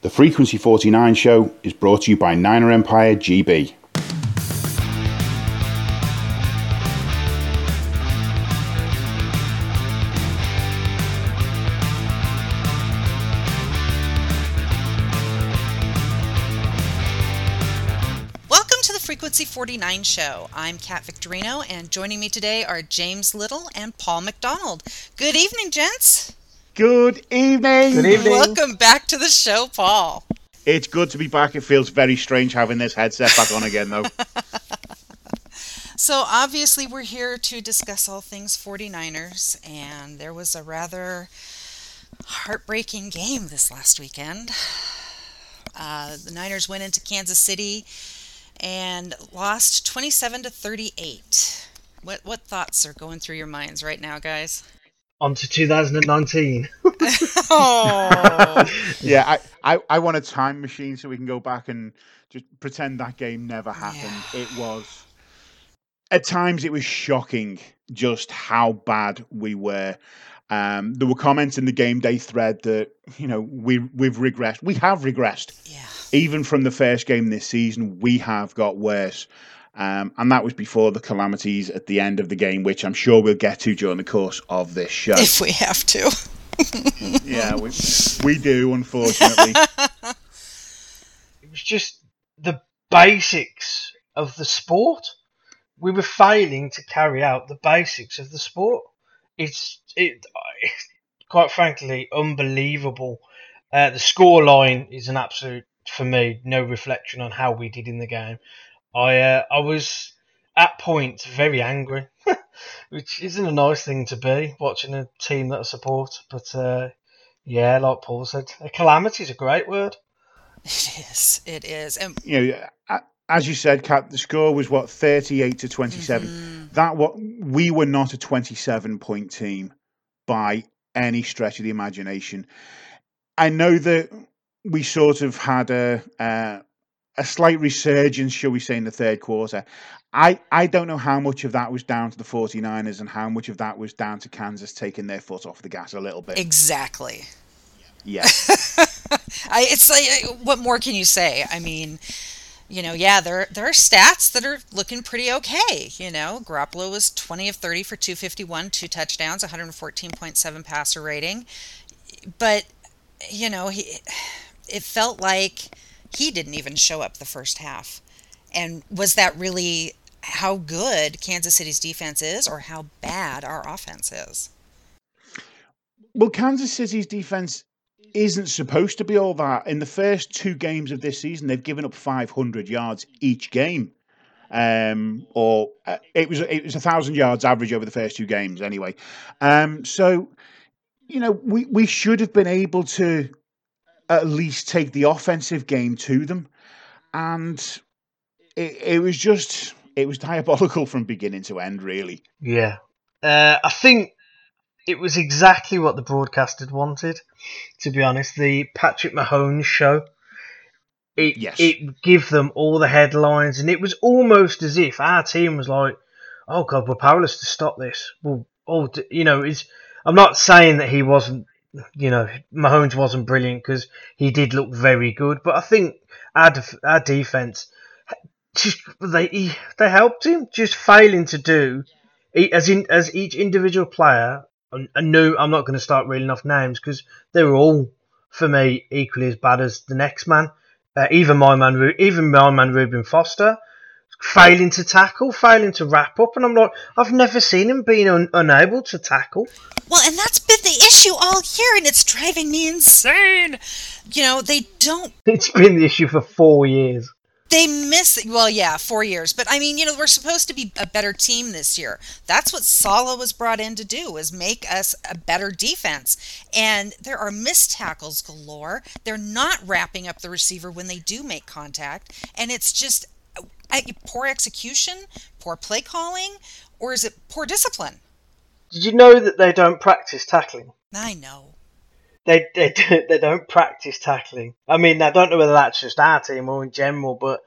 The Frequency 49 show is brought to you by Niner Empire GB. Welcome to the Frequency 49 show. I'm Kat Victorino, and joining me today are James Little and Paul Macdonald. Good evening, gents. Good evening. Good evening. Welcome back to the show, Paul. It's good to be back. It feels very strange having this headset back on again, though. So, obviously, we're here to discuss all things 49ers, and there was a rather heartbreaking game this last weekend. Uh, the Niners went into Kansas City and lost 27 to 38. What what thoughts are going through your minds right now, guys? On to 2019. Oh, yeah, I, I, I want a time machine so we can go back and just pretend that game never happened. It was. At times, it was shocking just how bad we were. Um, there were comments in the game day thread that you know we we've regressed. We have regressed. yeah. even from the first game this season, we have got worse. Um, and that was before the calamities at the end of the game, which I'm sure we'll get to during the course of this show. If we have to. yeah, we, we do, unfortunately. It was just the basics of the sport. We were failing to carry out the basics of the sport. It's it, quite frankly unbelievable. Uh, the score line is an absolute for me no reflection on how we did in the game. I uh, I was at points very angry, which isn't a nice thing to be watching a team that I support. But uh, yeah, like Paul said, a calamity is a great word. It is. It is. And you know, as you said, Kat, the score was what 38 to 27. Mhm. That what we were not a 27 point team by any stretch of the imagination. I know that we sort of had a uh, a slight resurgence, shall we say, in the third quarter. I, I don't know how much of that was down to the 49ers and how much of that was down to Kansas taking their foot off the gas a little bit. exactly. Yeah. I, it's like, what more can you say? I mean, you know, yeah, there there are stats that are looking pretty okay. You know, Garoppolo was 20 of 30 for 251, two touchdowns, 114.7 passer rating. But, you know, he it felt like he didn't even show up the first half. And was that really how good Kansas City's defense is or how bad our offense is? Well, Kansas City's defense isn't supposed to be all that. In the first two games of this season, they've given up 500 yards each game. Um, or uh, it was it was a thousand yards average over the first two games anyway. Um, so you know we we should have been able to at least take the offensive game to them, and it, it was just it was diabolical from beginning to end. Really, Yeah. Uh, I think it was exactly what the broadcast had wanted, to be honest. The Patrick Mahomes show. It, Yes. it give them all the headlines, and it was almost as if our team was like, "Oh God, we're powerless to stop this." Well, oh, you know, it's. I'm not saying that he wasn't, you know, Mahomes wasn't brilliant because he did look very good, but I think our def- our defense just they they helped him just failing to do as in as each individual player. And no, I'm not going to start reeling off names because they were all for me equally as bad as the next man. Uh, even my man, even my man Reuben Foster, failing to tackle, failing to wrap up, and I'm like, I've never seen him being un- unable to tackle. Well, and that's issue all year, and it's driving me insane. You know, they don't, It's been the issue for four years. they miss, well, yeah, four years. But I mean, you know, we're supposed to be a better team this year. That's what Salah was brought in to do, was make us a better defense. And there are missed tackles galore. They're not wrapping up the receiver when they do make contact. And it's just uh, I, poor execution, poor play calling, or is it poor discipline? Did you know that they don't practice tackling? I know. They they do, they don't practice tackling. I mean, I don't know whether that's just our team or in general, but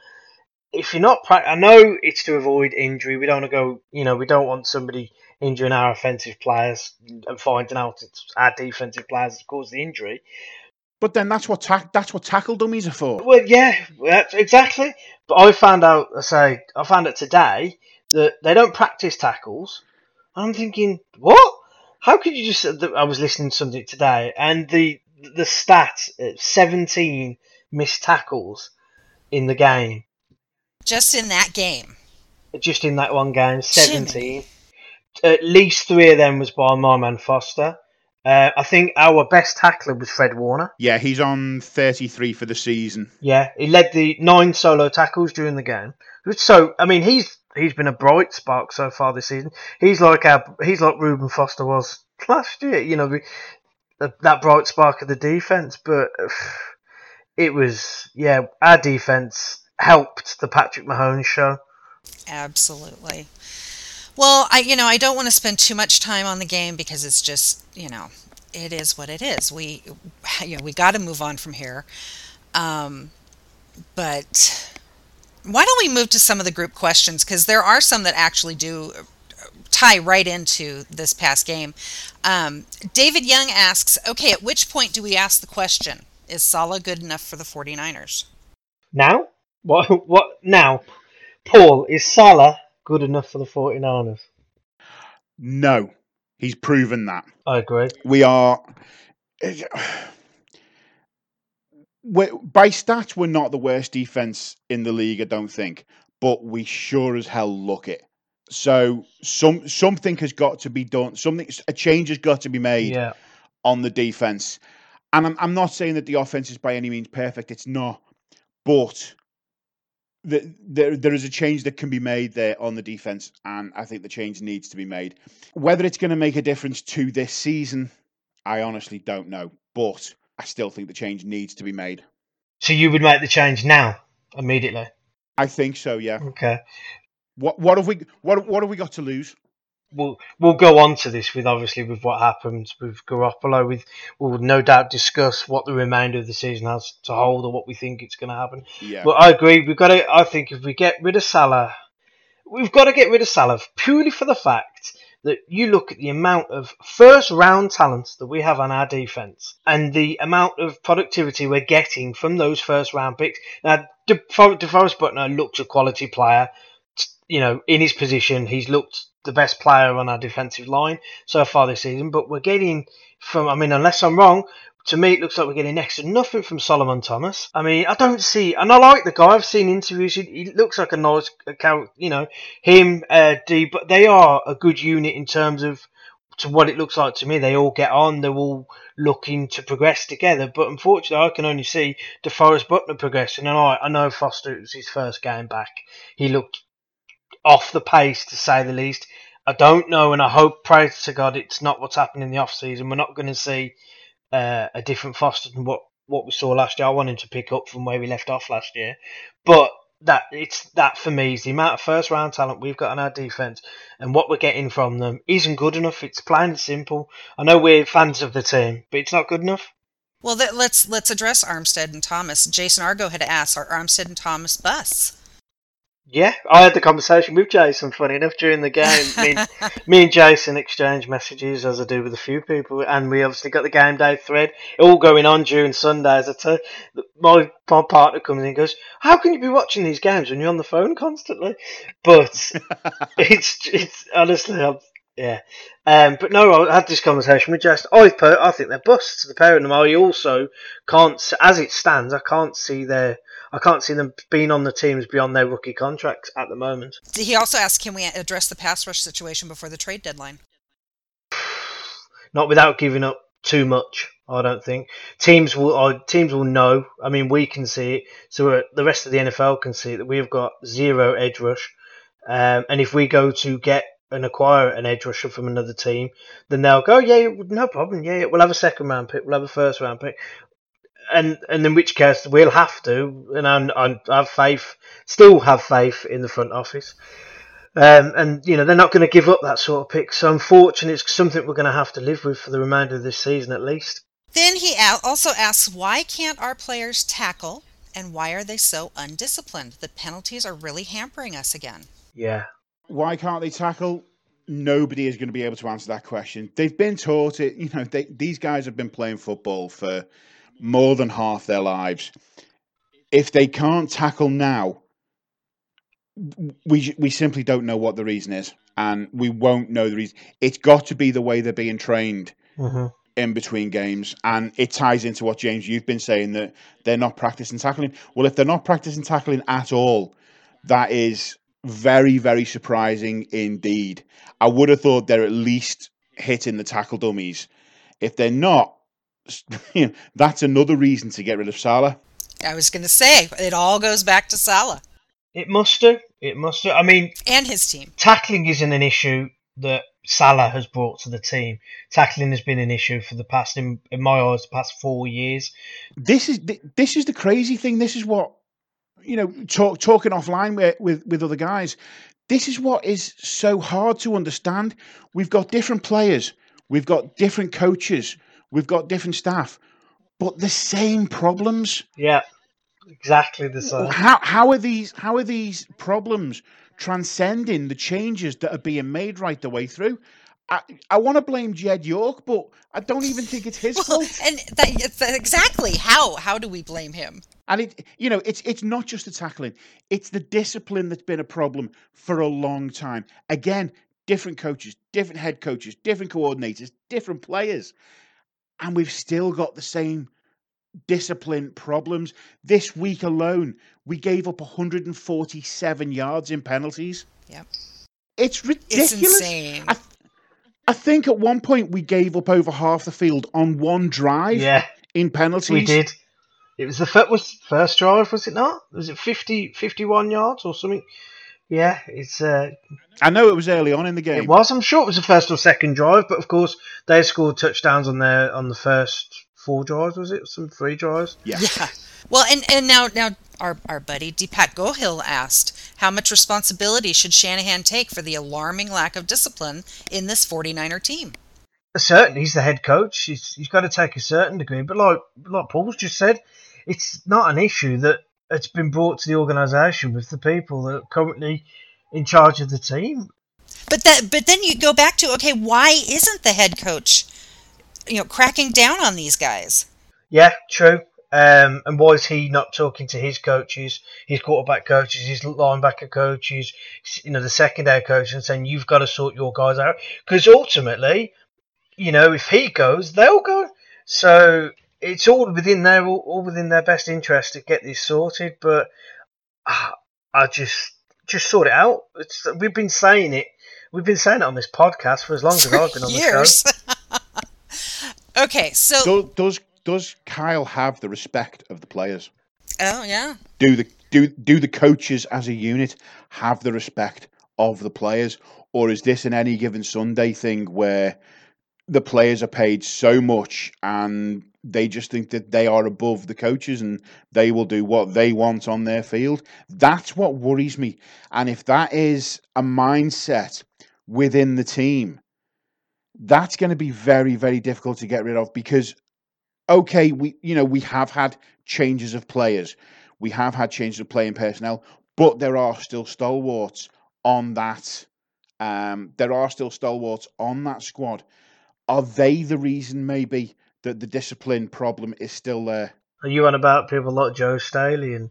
if you're not, prac- I know it's to avoid injury. We don't want to go, you know, we don't want somebody injuring our offensive players and finding out it's our defensive players that caused the injury. But then that's what tack that's what tackle dummies are for. Well, yeah, exactly. But I found out, I say, I found out today that they don't practice tackles. I'm thinking, what? How could you just? I was listening to something today, and the the stat: uh, 17 missed tackles in the game, Just in that game. just in that one game. 17. At least three of them was by my man Foster. Uh, I think our best tackler was Fred Warner. Yeah, he's on 33 for the season. Yeah, he led the nine solo tackles during the game. So, I mean, he's he's been a bright spark so far this season. He's like our, he's like Reuben Foster was last year. You know, that bright spark of the defense. But it was yeah, our defense helped the Patrick Mahomes show. Absolutely. Well, I you know I don't want to spend too much time on the game because it's just you know it is what it is. We you know we got to move on from here. Um, but why don't we move to some of the group questions because there are some that actually do tie right into this past game. Um, David Young asks, okay, at which point do we ask the question, is Salah good enough for the 49ers? Now? What? What? Now? Paul, is Salah good enough for the 49ers? No, he's proven that. I agree. We are. We're, by stats, we're not the worst defense in the league, I don't think, but we sure as hell look it. So some something has got to be done. Something a change has got to be made Yeah. on the defense. And I'm I'm not saying that the offense is by any means perfect. It's not, but the, there there is a change that can be made there on the defense, and I think the change needs to be made. Whether it's going to make a difference to this season, I honestly don't know. But I still think the change needs to be made. So you would make the change now, immediately? I think so. Yeah. Okay. What what have we what what have we got to lose? We'll we'll go on to this with obviously with what happens with Garoppolo. With we'll no doubt discuss what the remainder of the season has to hold or what we think it's going to happen. Yeah. But I agree. We've got to. I think if we get rid of Salah, we've got to get rid of Salah purely for the fact that you look at the amount of first round talent that we have on our defense and the amount of productivity we're getting from those first round picks. Now, De- DeForest Buckner looks a quality player. You know, in his position, he's looked the best player on our defensive line so far this season. But we're getting from, I mean, unless I'm wrong, to me, it looks like we're getting next to nothing from Solomon Thomas. I mean, I don't see, and I like the guy. I've seen interviews. He, he looks like a nice character, you know, him, uh, D, but they are a good unit in terms of to what it looks like to me. They all get on. They're all looking to progress together. But unfortunately, I can only see DeForest Buckner progressing. And I, I know Foster, it was his first game back. He looked off the pace, to say the least. I don't know, and I hope, pray to God, it's not what's happening in the off season. We're not going to see uh, a different Foster than what, what we saw last year. I want him to pick up from where we left off last year, but that it's that for me is the amount of first round talent we've got on our defense and what we're getting from them isn't good enough. It's plain and simple. I know we're fans of the team, but it's not good enough. Well, let's let's address Armstead and Thomas. Jason Argo had asked, "Are Armstead and Thomas bus?" Yeah, I had the conversation with Jason. Funny enough, during the game, me, me and Jason exchanged messages as I do with a few people, and we obviously got the game day thread all going on during Sundays. I tell my my partner comes in and goes, "How can you be watching these games when you're on the phone constantly?" But it's it's honestly, I'm, yeah. Um, but no, I had this conversation with Jason. I I think they're busts. The pair of them. I also can't, as it stands, I can't see their I can't see them being on the teams beyond their rookie contracts at the moment. He also asked, "Can we address the pass rush situation before the trade deadline?" Not without giving up too much. I don't think teams will. Uh, teams will know. I mean, we can see it. So the rest of the NFL can see that we've got zero edge rush. Um, and if we go to get and acquire an edge rusher from another team, then they'll go, yeah, no problem. Yeah, we'll have a second round pick. We'll have a first round pick and and in which case we'll have to, and I, I have faith, still have faith in the front office. Um, and you know they're not going to give up that sort of pick. So unfortunately, it's something we're going to have to live with for the remainder of this season at least. Then he also asks, why can't our players tackle, and why are they so undisciplined? The penalties are really hampering us again. Yeah. Why can't they tackle? Nobody is going to be able to answer that question. They've been taught it. You know, they, these guys have been playing football for more than half their lives. If they can't tackle now, we we simply don't know what the reason is, and we won't know the reason. It's got to be the way they're being trained hmm in between games, and it ties into what James you've been saying that they're not practicing tackling. Well, if they're not practicing tackling at all, that is very very surprising indeed. I would have thought they're at least hitting the tackle dummies. If they're not, you know, that's another reason to get rid of Salah. I was going to say it all goes back to Salah It must do. It must do. I mean, and his team. tackling isn't an issue that Salah has brought to the team. Tackling has been an issue for the past, in, in my eyes, the past four years. this is this is the crazy thing. This is what you know. Talk, talking offline with, with with other guys. This is what is so hard to understand. We've got different players. We've got different coaches. We've got different staff, but the same problems. Yeah, exactly the same. How how are these how are these problems transcending the changes that are being made right the way through? I, I want to blame Jed York, but I don't even think it's his Well, fault. and that, it's exactly how how do we blame him? And it, you know, it's it's not just the tackling; it's the discipline that's been a problem for a long time. Again, different coaches, different head coaches, different coordinators, different players, and we've still got the same discipline problems. This week alone, we gave up 147 yards in penalties. Yep. It's ridiculous. It's insane. I, I think at one point we gave up over half the field on one drive Yeah, in penalties. we did. It was the fir- was first drive, was it not? Was it 50, 51 yards or something? Yeah, it's uh, I know it was early on in the game. it was. I'm sure it was the first or second drive, but of course they scored touchdowns on their on the first four drives. Was it some three drives? Yeah. Yeah. Well, and and now now our our buddy Deepak Gohill asked how much responsibility should Shanahan take for the alarming lack of discipline in this 49er team? Certainly, he's the head coach. He's, he's got to take a certain degree, but like like Paul's just said, it's not an issue that it's been brought to the organisation with the people that are currently in charge of the team. But that but then you go back to okay, why isn't the head coach you know cracking down on these guys? Yeah, true. Um, and why is he not talking to his coaches, his quarterback coaches, his linebacker coaches, you know, the secondary coach, and saying you've got to sort your guys out? Because ultimately, you know, if he goes, they'll go. So it's all within their all, all within their best interest to get this sorted. But ah, I just just sort it out. It's, we've been saying it. We've been saying it on this podcast for as long as I've been on the show. Okay, so does, does does Kyle have the respect of the players? oh yeah. Do the do do the coaches as a unit have the respect of the players, or is this an any given Sunday thing where the players are paid so much and they just think that they are above the coaches and they will do what they want on their field? That's what worries me. And if that is a mindset within the team, that's going to be very very difficult to get rid of because okay, we you know we have had changes of players, we have had changes of playing personnel, but there are still stalwarts on that. Um, there are still stalwarts on that squad. Are they the reason maybe that the discipline problem is still there? Are you on about people like Joe Staley and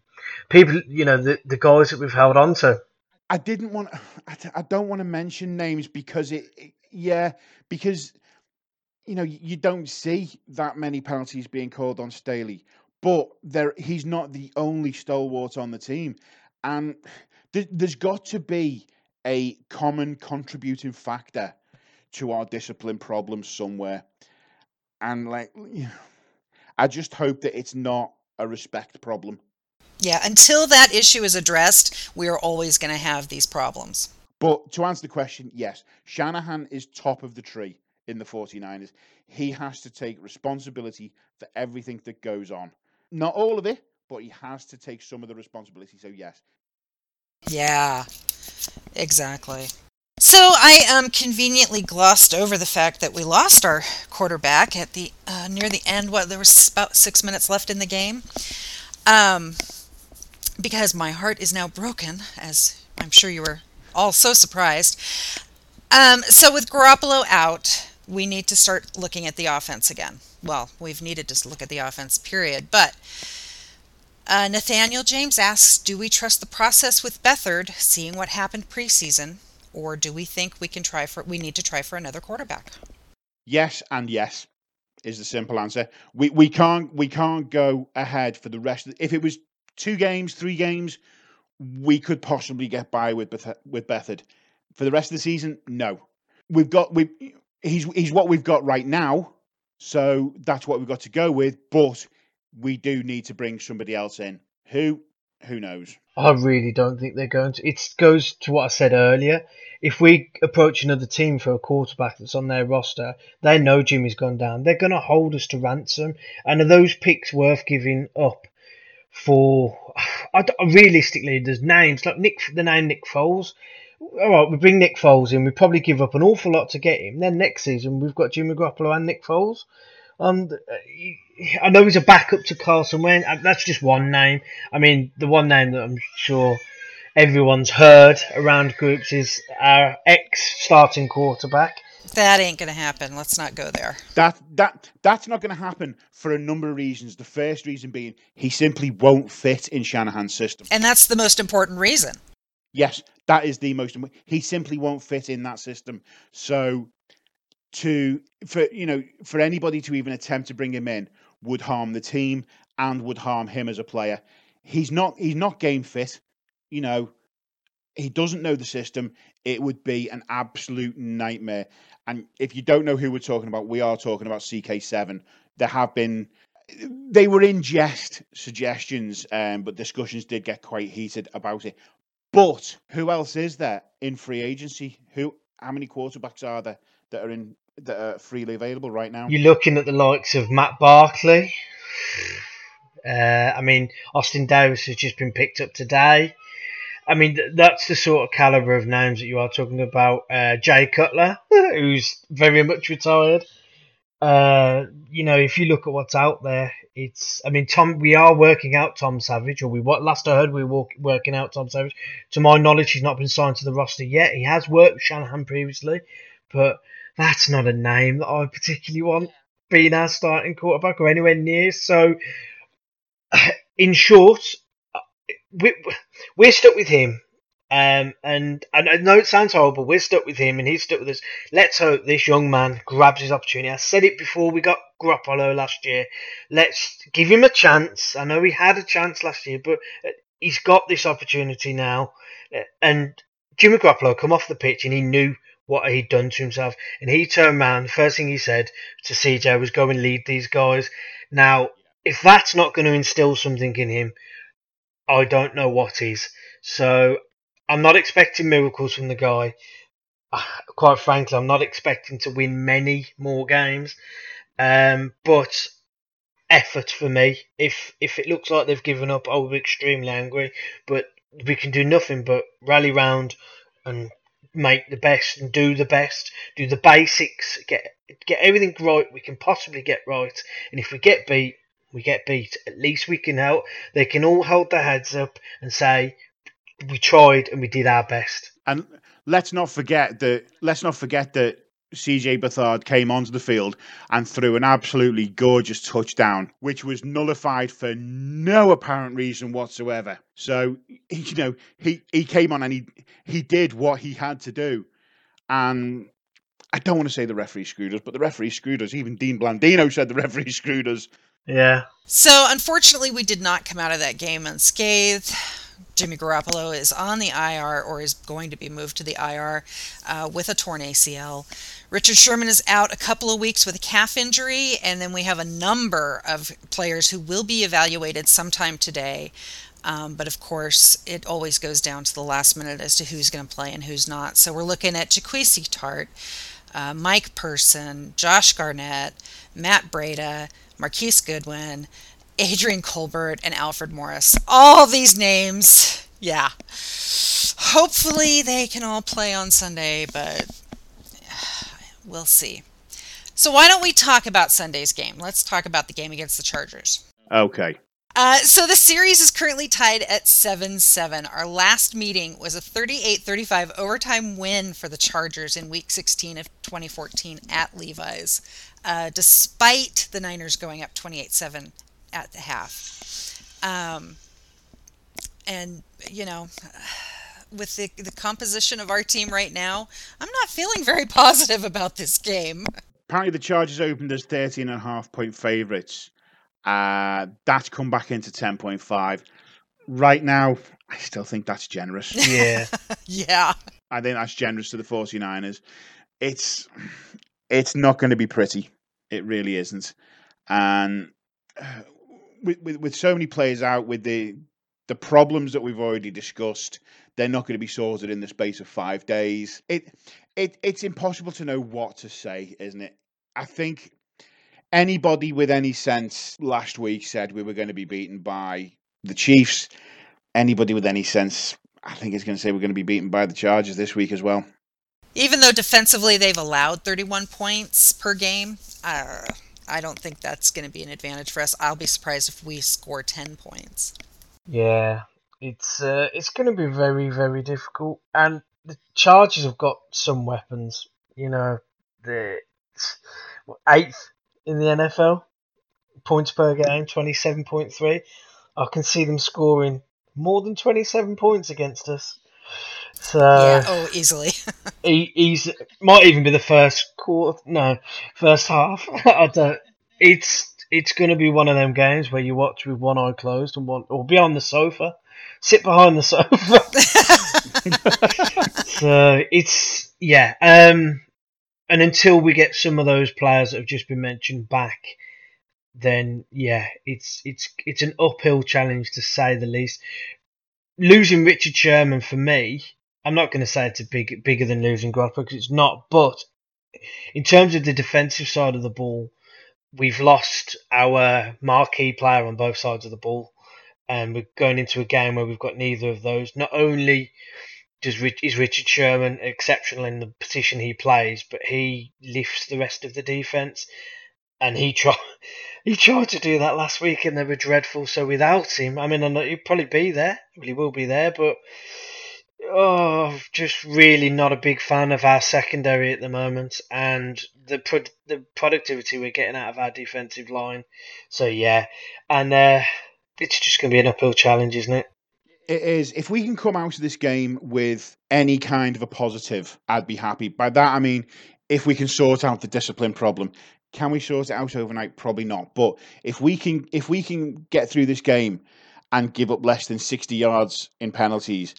people, you know, the, the guys that we've held on to? I didn't want. I, don't want to mention names because it, it- yeah, because you know you don't see that many penalties being called on Staley, but there he's not the only stalwart on the team, and there, there's got to be a common contributing factor to our discipline problems somewhere, and like I just hope that it's not a respect problem. Yeah, until that issue is addressed, we are always going to have these problems. But to answer the question, yes, Shanahan is top of the tree in the 49ers. He has to take responsibility for everything that goes on. Not all of it, but he has to take some of the responsibility. So, yes. Yeah, exactly. So I um, conveniently glossed over the fact that we lost our quarterback at the uh, near the end. What there was about six minutes left in the game, um, because my heart is now broken, as I'm sure you were all so surprised. Um, so with Garoppolo out, we need to start looking at the offense again. Well, we've needed to look at the offense, period. But uh, Nathaniel James asks Do we trust the process with Beathard, seeing what happened preseason, or do we think we can try for we need to try for another quarterback? Yes, and yes is the simple answer. We we can't we can't go ahead for the rest. Of the, if it was two games, three games, we could possibly get by with Beth, with Beathard. For the rest of the season, no. We've got we he's he's what we've got right now, so that's what we've got to go with. But we do need to bring somebody else in. Who? Who knows? I really don't think they're going to. It goes to what I said earlier. If we approach another team for a quarterback that's on their roster, they know Jimmy's gone down. They're going to hold us to ransom. And are those picks worth giving up for? I, realistically, there's names like Nick, the name Nick Foles. All right, we bring Nick Foles in. We probably give up an awful lot to get him. Then next season, we've got Jimmy Garoppolo and Nick Foles. Um, I know he's a backup to Carson Wentz. Uh, that's just one name. I mean, the one name that I'm sure everyone's heard around groups is our ex starting quarterback. That ain't gonna happen. Let's not go there. That that that's not gonna happen for a number of reasons. The first reason being he simply won't fit in Shanahan's system. And that's the most important reason. Yes, that is the most he simply won't fit in that system. So to for you know for anybody to even attempt to bring him in would harm the team and would harm him as a player. He's not he's not game fit. You know, he doesn't know the system. It would be an absolute nightmare. And if you don't know who we're talking about, we are talking about CK7. There have been they were in jest suggestions, um, but discussions did get quite heated about it. But who else is there in free agency? Who? How many quarterbacks are there that are in that are freely available right now? You're looking at the likes of Matt Barkley. Uh, I mean, Austin Davis has just been picked up today. I mean, that's the sort of caliber of names that you are talking about. Uh, Jay Cutler, who's very much retired. Uh, you know, if you look at what's out there, it's. I mean, Tom. We are working out Tom Savage, or we what last I heard we were working out Tom Savage. To my knowledge, he's not been signed to the roster yet. He has worked Shanahan previously, but that's not a name that I particularly want being our starting quarterback or anywhere near. So, in short, we, we're stuck with him. Um, and, and I know it sounds horrible. We're stuck with him, and he's stuck with us. Let's hope this young man grabs his opportunity. I said it before we got Garoppolo last year. Let's give him a chance. I know he had a chance last year, but he's got this opportunity now. And Jimmy Garoppolo come off the pitch, and he knew what he'd done to himself. And he turned around, first thing he said to CJ was go and lead these guys. Now, if that's not going to instill something in him, I don't know what is. So I'm not expecting miracles from the guy. Quite frankly, I'm not expecting to win many more games. Um, but effort for me. If if it looks like they've given up, I'll be extremely angry. But we can do nothing but rally round and make the best and do the best, do the basics, get get everything right we can possibly get right. And if we get beat, we get beat. At least we can help. They can all hold their heads up and say we tried and we did our best. And let's not forget that. Let's not forget that CJ Beathard came onto the field and threw an absolutely gorgeous touchdown, which was nullified for no apparent reason whatsoever. So, you know, he, he came on and he, he did what he had to do. And I don't want to say the referee screwed us, but the referee screwed us. Even Dean Blandino said the referee screwed us. Yeah. So, unfortunately, we did not come out of that game unscathed. Jimmy Garoppolo is on the IR or is going to be moved to the IR uh, with a torn ACL. Richard Sherman is out a couple of weeks with a calf injury, and then we have a number of players who will be evaluated sometime today. Um, but of course, it always goes down to the last minute as to who's going to play and who's not. So we're looking at Jaquiski Tartt, uh, Mike Person, Josh Garnett, Matt Breida, Marquise Goodwin, Adrian Colbert, and Alfred Morris. All these names, yeah. Hopefully they can all play on Sunday, but we'll see. So why don't we talk about Sunday's game? Let's talk about the game against the Chargers. Okay. Uh, so the series is currently tied at 7 7. Our last meeting was a 38 35 overtime win for the Chargers in week 16 of 2014 at Levi's, uh, despite the Niners going up 28 7 at the half. Um, and, you know, with the, the composition of our team right now, I'm not feeling very positive about this game. Apparently, the Chargers opened as 13 and a half point favourites. Uh, that's come back into 10.5. Right now, I still think that's generous. Yeah. yeah. I think that's generous to the 49ers. It's it's not going to be pretty. It really isn't. And uh, with, with with so many players out, with the the problems that we've already discussed, they're not going to be sorted in the space of five days. It it it's impossible to know what to say, isn't it? I think anybody with any sense last week said we were going to be beaten by the Chiefs. Anybody with any sense, I think, is going to say we're going to be beaten by the Chargers this week as well. Even though defensively they've allowed 31 points per game, uh, I don't think that's going to be an advantage for us. I'll be surprised if we score 10 points. Yeah, it's uh, it's going to be very very difficult, and the Chargers have got some weapons. You know, the eighth in the NFL points per game, twenty seven point three. I can see them scoring more than twenty seven points against us. So yeah, oh, easily. he, he's might even be the first quarter. No, first half. I don't. It's it's going to be one of them games where you watch with one eye closed and one or be on the sofa, sit behind the sofa. so it's yeah. Um, and until we get some of those players that have just been mentioned back, then yeah, it's it's it's an uphill challenge to say the least. Losing Richard Sherman for me, I'm not going to say it's big bigger than losing Garoppolo because it's not. But in terms of the defensive side of the ball, we've lost our marquee player on both sides of the ball, and we're going into a game where we've got neither of those. Not only does is Richard Sherman exceptional in the position he plays, but he lifts the rest of the defense, and he tried he tried to do that last week, and they were dreadful. So without him, I mean, I know he'd probably be there, he will be there, but oh, just really not a big fan of our secondary at the moment, and the pro- the productivity we're getting out of our defensive line. So yeah, and uh, it's just going to be an uphill challenge, isn't it? It is. If we can come out of this game with any kind of a positive, I'd be happy. By that I mean if we can sort out the discipline problem. Can we sort it out overnight? Probably not. But if we can, if we can get through this game and give up less than sixty yards in penalties,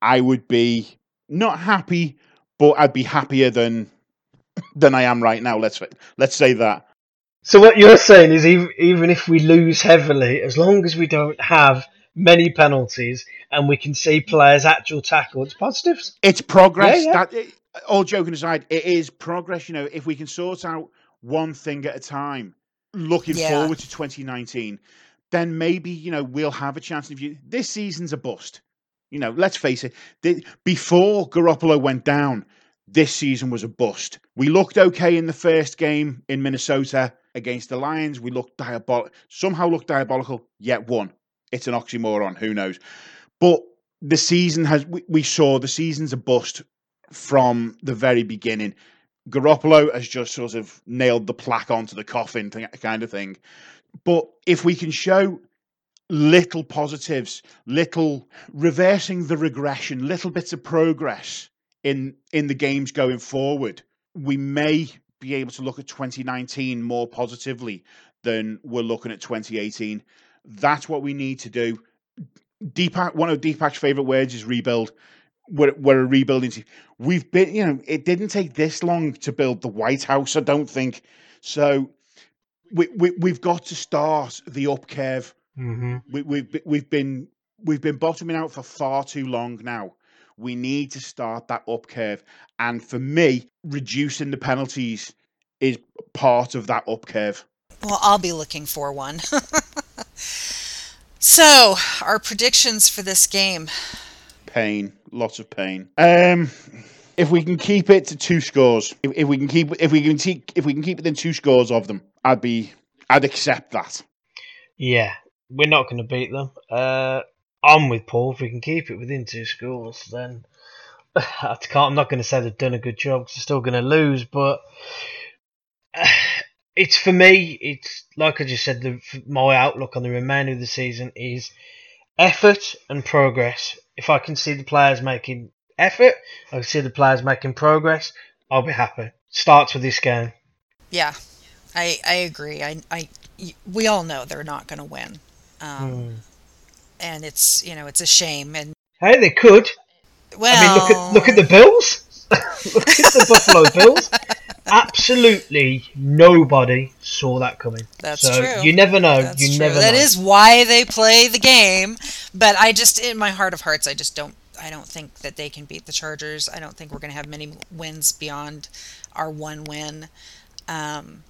I would be not happy, but I'd be happier than than I am right now. Let's let's say that. So what you're saying is, even even if we lose heavily, as long as we don't have many penalties and we can see players' actual tackles, it's positives. It's progress. Yeah, yeah. That all joking aside, it is progress. You know, if we can sort out one thing at a time, looking yeah. forward to 2019, then maybe you know we'll have a chance. If you this season's a bust, you know, let's face it. Before Garoppolo went down, this season was a bust. We looked okay in the first game in Minnesota against the Lions. We looked diabolical, somehow looked diabolical, yet won. It's an oxymoron. Who knows? But the season has, we, we saw the season's a bust from the very beginning. Garoppolo has just sort of nailed the plaque onto the coffin, kind of thing. But if we can show little positives, little reversing the regression, little bits of progress in in the games going forward, we may be able to look at 2019 more positively than we're looking at 2018. That's what we need to do. Deepak, one of Deepak's favorite words is rebuild. We're, we're a rebuilding team. We've been, you know, it didn't take this long to build the White House, I don't think. So we, we, we've got to start the up curve Mm-hmm. We, we've we've been we've been bottoming out for far too long now. We need to start that up curve, and for me, reducing the penalties is part of that up curve. Well, I'll be looking for one. so, our predictions for this game. Pain, lots of pain. Um, if we can keep it to two scores, if, if we can keep if we can keep if we can keep it within two scores of them, I'd be I'd accept that. Yeah, we're not going to beat them. Uh, I'm with Paul. If we can keep it within two scores, then I can't. I'm not going to say they've done a good job. Cause they're still going to lose, but uh, it's for me. It's like I just said. The, my outlook on the remainder of the season is effort and progress. If I can see the players making effort, I can see the players making progress. I'll be happy. Starts with this game. Yeah, I I agree. I I we all know they're not going to win, um, Hmm. and it's you know it's a shame. And Hey, they could. well, I mean, look at look at the Bills. look at the Buffalo Bills. Absolutely nobody saw that coming. That's so true. You never know. That's you true. never That know. is why they play the game. But I just, in my heart of hearts, I just don't. I don't think that they can beat the Chargers. I don't think we're going to have many wins beyond our one win. Um,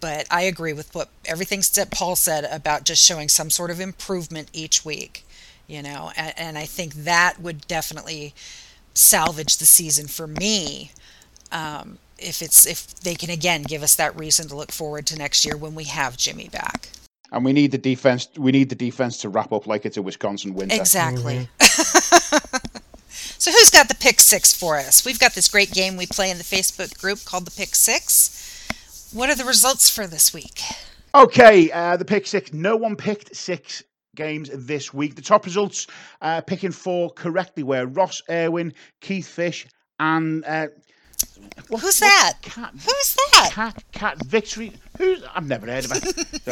but I agree with what everything that Paul said about just showing some sort of improvement each week. You know, and, and I think that would definitely salvage the season for me. Um, if it's if they can again give us that reason to look forward to next year when we have Jimmy back. And we need the defense. We need the defense to wrap up like it's a Wisconsin winter. Exactly. so who's got the pick six for us? We've got this great game we play in the Facebook group called the Pick Six. What are the results for this week? Okay, uh, the pick six. No one picked six games this week. The top results, uh, picking four correctly, were Ross Irwin, Keith Fish, and uh, what- Who's that? Cat, Who's that? Cat, Cat Victory. Who's? I've never heard of it.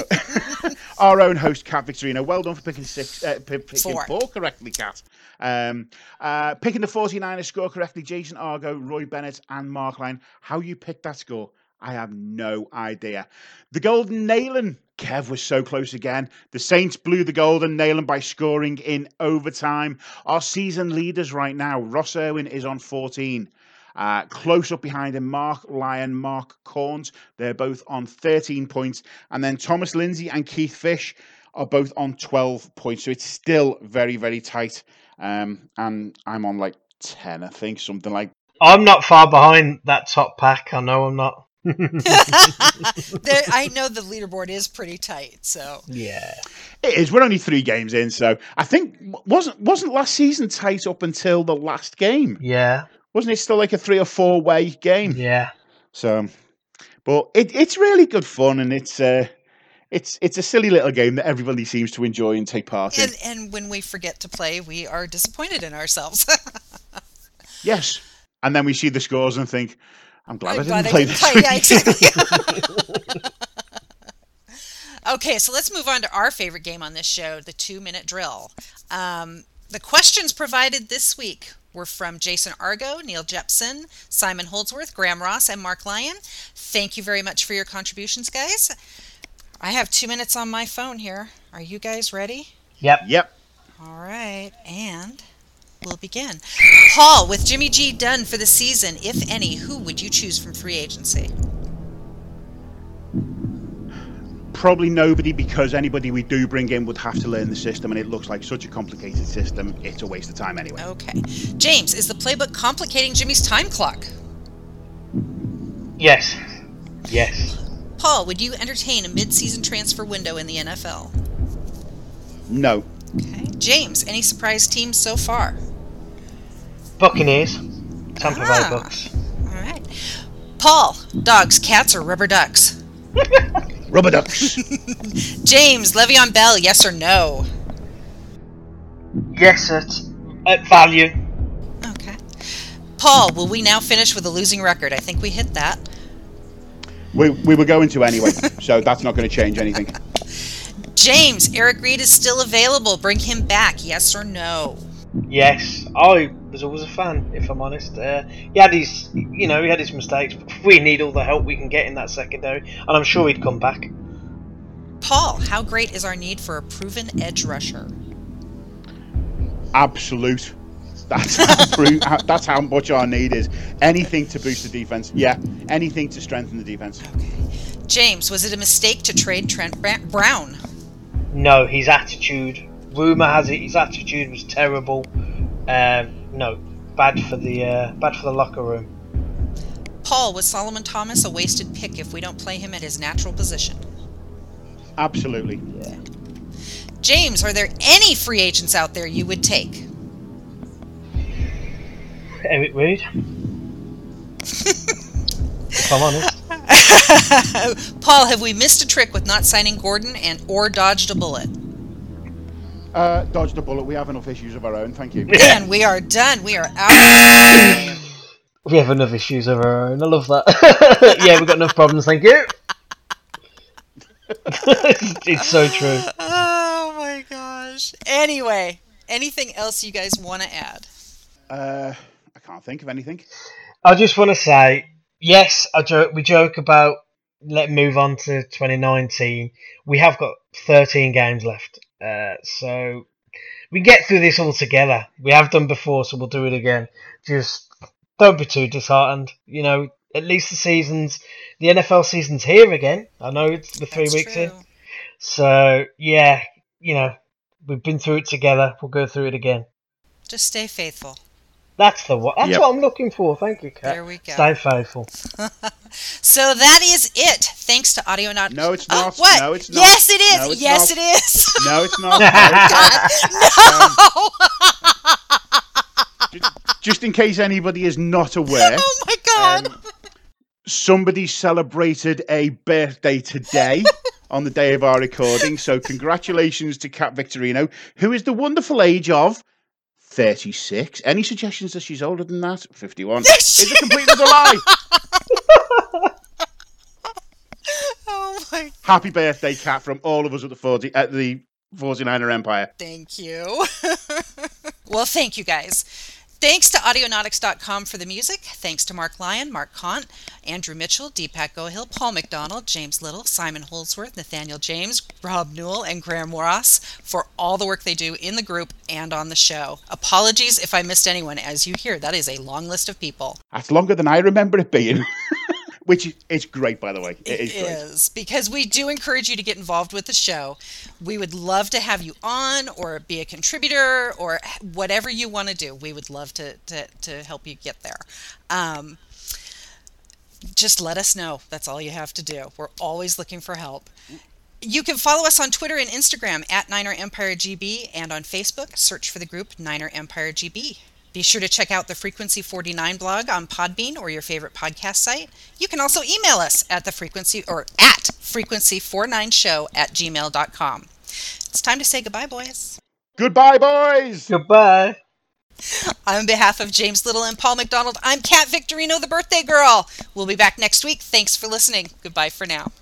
So, our own host, Kat Victorino. Well done for picking six, uh, pi- picking Four. four. correctly, Cat. Um, uh, picking the 49ers score correctly, Jason Argo, Roy Bennett, and Mark Lyon. How you picked that score? I have no idea. The Golden Nailing. Kev was so close again. The Saints blew the Golden Nailing by scoring in overtime. Our season leaders right now, Ross Irwin is on 14. Uh, close up behind him, Mark Lyon, Mark Caunt. They're both on 13 points. And then Thomas Lindsay and Keith Fish are both on 12 points. So it's still very, very tight. Um, and I'm on like 10, I think, something like I'm not far behind that top pack. I know I'm not. There, I know the leaderboard is pretty tight, so yeah. It is. We're only three games in, so I think wasn't wasn't last season tight up until the last game. Yeah. Wasn't it still like a three or four way game? Yeah. So, but it, it's really good fun, and it's uh, it's it's a silly little game that everybody seems to enjoy and take part in. and and when we forget to play, we are disappointed in ourselves. Yes, and then we see the scores and think, "I'm glad I I'm didn't glad play didn't this." play. Yeah, exactly. okay, so let's move on to our favorite game on this show, the two-minute drill. Um, the questions provided this week were from Jason Argo, Neil Jepson, Simon Holdsworth, Graham Ross, and Mark Lyon. Thank you very much for your contributions, guys. I have two minutes on my phone here. Are you guys ready? Yep. Yep. All right, and we'll begin. Paul, with Jimmy G done for the season, if any, who would you choose from free agency? Probably nobody because anybody we do bring in would have to learn the system, and it looks like such a complicated system. It's a waste of time anyway. Okay. James, is the playbook complicating Jimmy's time clock? Yes. Yes. Paul, would you entertain a mid-season transfer window in the NFL? No. Okay. James, any surprise teams so far? Buccaneers. Tampa Ah. Bay Bucks. All right. Paul, dogs, cats, or rubber ducks? Rubber ducks. James, Le'Veon Bell, yes or no? Yes, at, at value. Okay. Paul, will we now finish with a losing record? I think we hit that. we we were going to anyway, so that's not going to change anything. James, Eric Reid is still available. Bring him back, yes or no? Yes, I was always a fan. If I'm honest, uh, he had his, you know, he had his mistakes. But we need all the help we can get in that secondary, and I'm sure he'd come back. Paul, how great is our need for a proven edge rusher? Absolute. That's how, pro- how- that's how much our need is. Anything to boost the defense. Yeah. Anything to strengthen the defense. Okay. James, was it a mistake to trade Trent Brown? No, his attitude. Rumor has it his attitude was terrible. Um, no, bad for the uh, bad for the locker room. Paul, was Solomon Thomas a wasted pick if we don't play him at his natural position? Absolutely. Yeah. James, are there any free agents out there you would take? Eric Reid. if I'm honest. Paul, have we missed a trick with not signing Gordon and or dodged a bullet? Uh, dodged a bullet. We have enough issues of our own. Thank you. And we are done. We are out. We have enough issues of our own. I love that. yeah, we've got enough problems. Thank you. it's so true. oh my gosh. Anyway, anything else you guys want to add? Uh, I can't think of anything. I just want to say, yes, I joke. We joke about let move on to 2019. We have got 13 games left, uh, so we get through this all together. We have done before, so we'll do it again. Just don't be too disheartened. You know, at least the seasons, the NFL season's here again. I know it's the three That's weeks in. So yeah, you know, we've been through it together. We'll go through it again. Just stay faithful. That's the one. That's Yep. what I'm looking for. Thank you, Kat. There we go. Stay faithful. So that is it. Thanks to Audionaut. No, it's Oh, not. what? No, it's not. Yes, it is. No, yes, not. it is. No, it's not. No, it's not. no. Just in case anybody is not aware, oh my god. um, somebody celebrated a birthday today on the day of our recording. So congratulations to Kat Victorino, who is the wonderful age of 36. Any suggestions that she's older than that? 51. Yes, Is a complete utter lie. oh my. Happy birthday, Kat, from all of us at the 40 at the 49er Empire. Thank you. well, thank you guys. Thanks to Audionautix.com for the music. Thanks to Mark Lyon, Mark Caunt, Andrew Mitchell, Deepak Gohill, Paul Macdonald, James Little, Simon Holdsworth, Nathaniel James, Rob Newell, and Graham Ross for all the work they do in the group and on the show. Apologies if I missed anyone. As you hear, that is a long list of people. That's longer than I remember it being. Which is it's great, by the way. It is great. is because we do encourage you to get involved with the show. We would love to have you on or be a contributor or whatever you want to do. We would love to to, to help you get there. Um, just let us know. That's all you have to do. We're always looking for help. You can follow us on Twitter and Instagram at Niner Empire GB and on Facebook, search for the group Niner Empire GB. Be sure to check out the Frequency 49 blog on Podbean or your favorite podcast site. You can also email us at the frequency or at frequency49show at gmail.com. It's time to say goodbye, boys. Goodbye, boys. Goodbye. On behalf of James Little and Paul Macdonald, I'm Kat Victorino, the birthday girl. We'll be back next week. Thanks for listening. Goodbye for now.